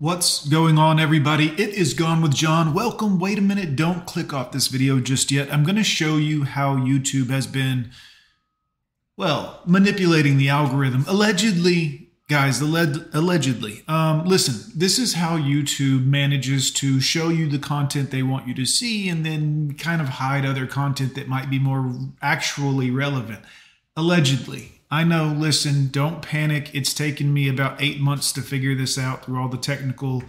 What's going on, everybody? It is Gone with Jon. Welcome. Wait a minute. Don't click off this video just yet. I'm going to show you how YouTube has been, well, manipulating the algorithm. Allegedly, guys, allegedly. Um, listen, this is how YouTube manages to show you the content they want you to see and then kind of hide other content that might be more actually relevant. Allegedly. I know, listen, don't panic. It's taken me about eight months to figure this out through all the technical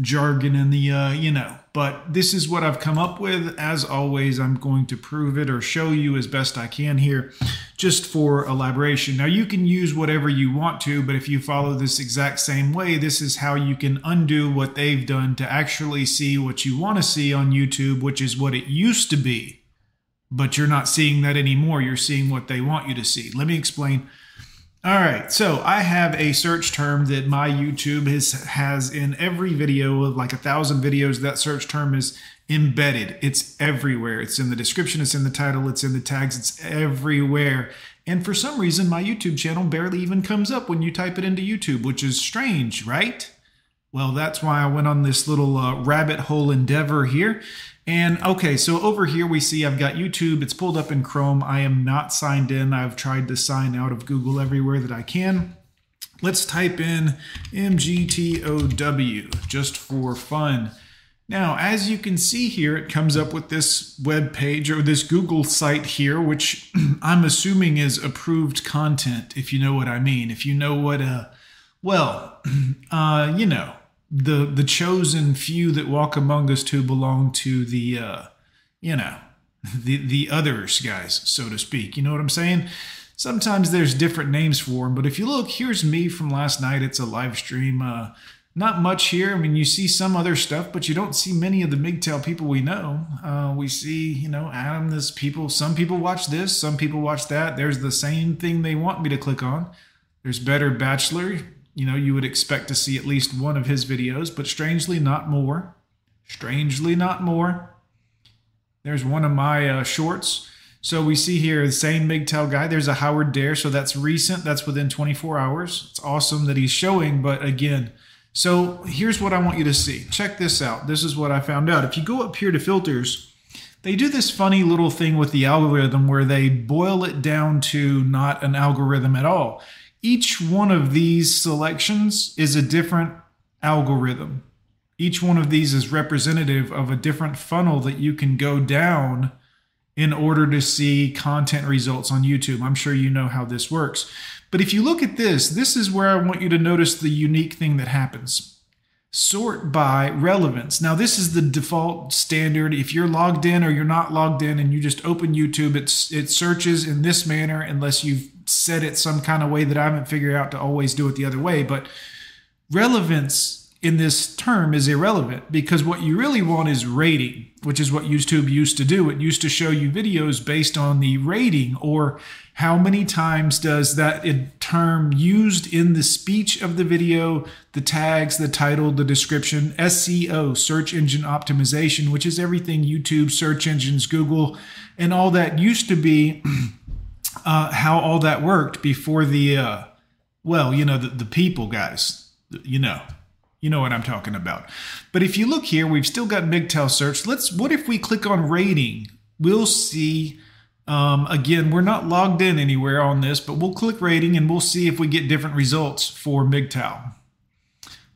jargon and the, uh, you know, but this is what I've come up with. As always, I'm going to prove it or show you as best I can here just for elaboration. Now, you can use whatever you want to, but if you follow this exact same way, this is how you can undo what they've done to actually see what you want to see on YouTube, which is what it used to be but you're not seeing that anymore. You're seeing what they want you to see. Let me explain. All right, so I have a search term that my YouTube has has in every video of like a thousand videos. That search term is embedded. It's everywhere. It's in the description. It's in the title. It's in the tags. It's everywhere. And for some reason, my YouTube channel barely even comes up when you type it into YouTube, which is strange, right? Well, that's why I went on this little uh, rabbit hole endeavor here. And okay, so over here we see I've got YouTube. It's pulled up in Chrome. I am not signed in. I've tried to sign out of Google everywhere that I can. Let's type in MGTOW just for fun. Now, as you can see here, it comes up with this web page or this Google site here, which I'm assuming is approved content, if you know what I mean. If you know what, a, well, uh, you know, the the chosen few that walk among us who belong to the uh, you know the the others guys so to speak. You know what i'm saying? Sometimes there's different names for them but if you look here's me from last night. It's a live stream uh, not much here. I mean you see some other stuff but you don't see many of the MGTOW people we know. Uh, we see you know adam this people some people watch this some people watch that. There's the same thing they want me to click on. There's better bachelor you know, you would expect to see at least one of his videos, but strangely not more. Strangely not more. There's one of my uh, shorts. So we see here the same MGTOW guy. There's a Howard Dare. So that's recent. That's within 24 hours. It's awesome that he's showing. But again, so here's what I want you to see. Check this out. This is what I found out. If you go up here to filters, they do this funny little thing with the algorithm where they boil it down to not an algorithm at all. Each one of these selections is a different algorithm. Each one of these is representative of a different funnel that you can go down in order to see content results on YouTube. I'm sure you know how this works. But if you look at this, this is where I want you to notice the unique thing that happens. Sort by relevance. Now, this is the default standard. If you're logged in or you're not logged in and you just open YouTube, it searches in this manner unless you've set it some kind of way that I haven't figured out to always do it the other way. But relevance in this term is irrelevant because what you really want is rating, which is what YouTube used to do. It used to show you videos based on the rating or how many times does that term used in the speech of the video, the tags, the title, the description, SEO, search engine optimization, which is everything YouTube, search engines, Google, and all that used to be uh, how all that worked before the, uh, well, you know, the, the people guys, you know, you know what I'm talking about. But if you look here, we've still got MGTOW search. Let's, what if we click on rating? We'll see, um, again, we're not logged in anywhere on this, but we'll click rating and we'll see if we get different results for MGTOW.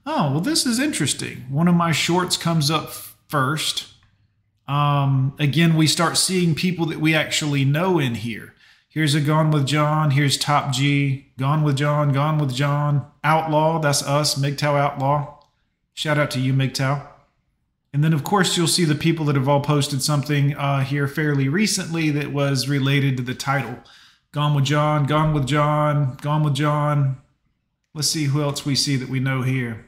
Oh, well, this is interesting. One of my shorts comes up first. Um, again, we start seeing people that we actually know in here. Here's a Gone with Jon. Here's Top G. Gone with Jon. Gone with Jon. Outlaw. That's us. MGTOW Outlaw. Shout out to you, MGTOW. And then, of course, you'll see the people that have all posted something uh, here fairly recently that was related to the title. Gone with Jon. Gone with Jon. Gone with Jon. Let's see who else we see that we know here.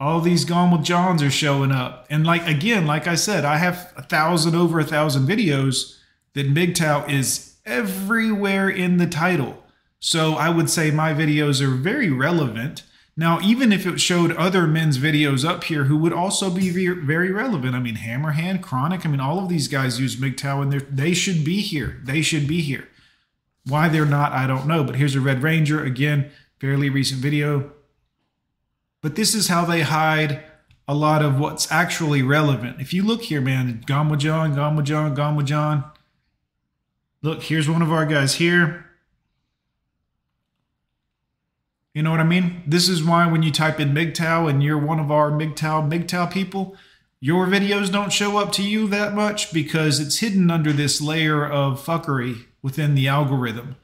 All these Gone with Jons are showing up. And like again, like I said, I have a thousand over a thousand videos that MGTOW is everywhere in the title. So I would say my videos are very relevant. Now, even if it showed other men's videos up here who would also be very relevant, I mean, Hammerhand, Chronic, I mean, all of these guys use MGTOW and they should be here. They should be here. Why they're not, I don't know. But here's a Red Ranger, again, fairly recent video. But this is how they hide a lot of what's actually relevant. If you look here, man, with Jon, with Jon, with Jon. Look, here's one of our guys here. You know what I mean? This is why when you type in MGTOW and you're one of our MGTOW MGTOW people, your videos don't show up to you that much because it's hidden under this layer of fuckery within the algorithm.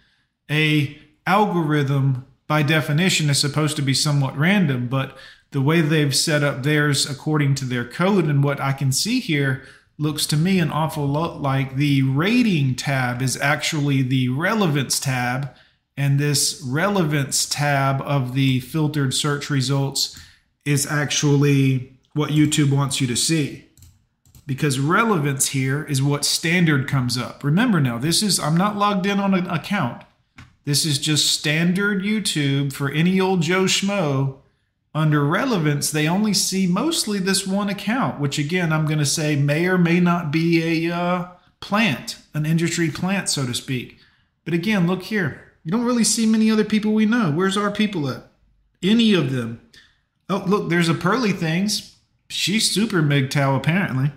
A algorithm by definition is supposed to be somewhat random, but the way they've set up theirs according to their code and what I can see here looks to me an awful lot like the rating tab is actually the relevance tab and this relevance tab of the filtered search results is actually what YouTube wants you to see. Because relevance here is what standard comes up. Remember now, this is, I'm not logged in on an account. This is just standard YouTube for any old Joe Schmo. Under relevance, they only see mostly this one account, which again, I'm going to say may or may not be a uh, plant, an industry plant, so to speak. But again, look here. You don't really see many other people we know. Where's our people at? Any of them. Oh, look, there's a Pearly Things. She's super MGTOW, apparently.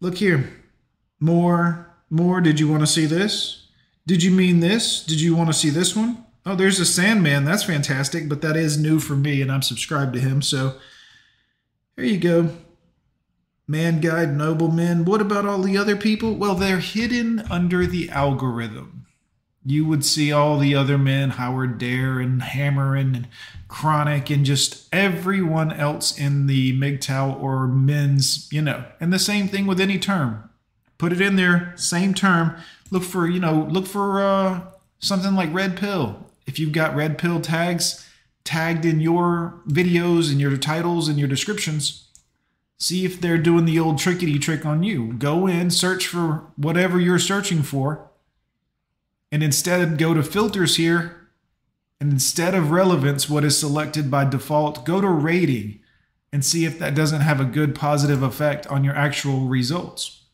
Look here. More, more. Did you want to see this? Did you mean this? Did you want to see this one? Oh, there's a Sandman. That's fantastic, but that is new for me, and I'm subscribed to him. So there you go. Man Guide, Noblemen. What about all the other people? Well, they're hidden under the algorithm you would see all the other men, Howard Dare and Hammer and Chronic, and just everyone else in the MGTOW or men's, you know, and the same thing with any term. Put it in there, same term. Look for, you know, look for uh, something like red pill. If you've got red pill tags tagged in your videos and your titles and your descriptions, see if they're doing the old trickety trick on you. Go in, search for whatever you're searching for and instead go to filters here. And instead of relevance, what is selected by default, go to rating and see if that doesn't have a good positive effect on your actual results.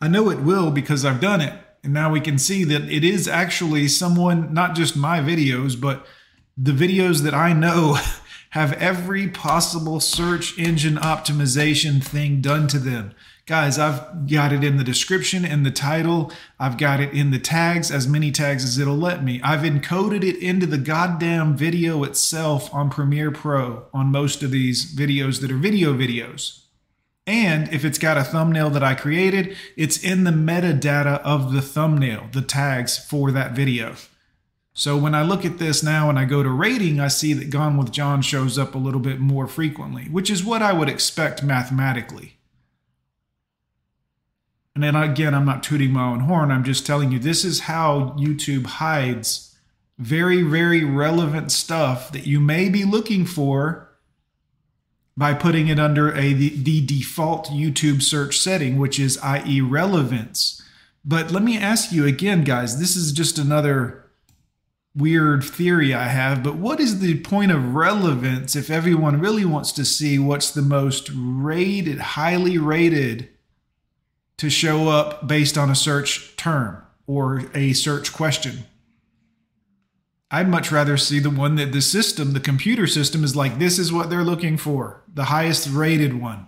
I know it will because I've done it. And now we can see that it is actually someone, not just my videos, but the videos that I know have every possible search engine optimization thing done to them. Guys, I've got it in the description and the title. I've got it in the tags, as many tags as it'll let me. I've encoded it into the goddamn video itself on Premiere Pro on most of these videos that are video videos. And if it's got a thumbnail that I created, it's in the metadata of the thumbnail, the tags for that video. So when I look at this now and I go to rating, I see that Gone with Jon shows up a little bit more frequently, which is what I would expect mathematically. And then again, I'm not tooting my own horn. I'm just telling you this is how YouTube hides very, very relevant stuff that you may be looking for by putting it under a the, the default YouTube search setting, which is i.e. relevance. But let me ask you again, guys, this is just another weird theory I have, but what is the point of relevance if everyone really wants to see what's the most rated, highly rated to show up based on a search term or a search question. I'd much rather see the one that the system, the computer system, is like, this is what they're looking for, the highest rated one.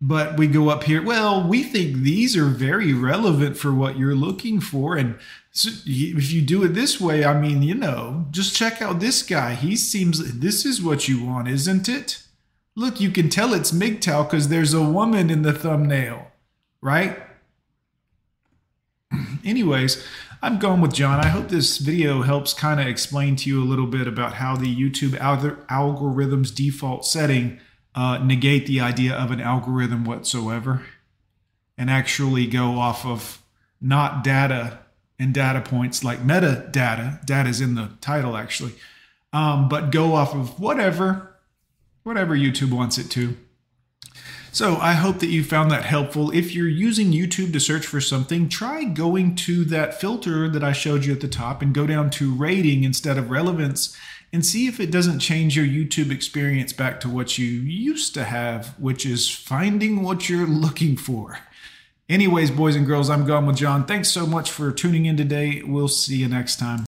But we go up here, well, we think these are very relevant for what you're looking for. And so if you do it this way, I mean, you know, just check out this guy. He seems, this is what you want, isn't it? Look, you can tell it's MGTOW because there's a woman in the thumbnail, right? Anyways, I'm going with Jon. I hope this video helps kind of explain to you a little bit about how the YouTube algorithm's default setting uh, negate the idea of an algorithm whatsoever and actually go off of not data and data points like metadata. Data is in the title actually, um, but go off of whatever whatever YouTube wants it to. So I hope that you found that helpful. If you're using YouTube to search for something, try going to that filter that I showed you at the top and go down to rating instead of relevance and see if it doesn't change your YouTube experience back to what you used to have, which is finding what you're looking for. Anyways, boys and girls, I'm Gone with Jon. Thanks so much for tuning in today. We'll see you next time.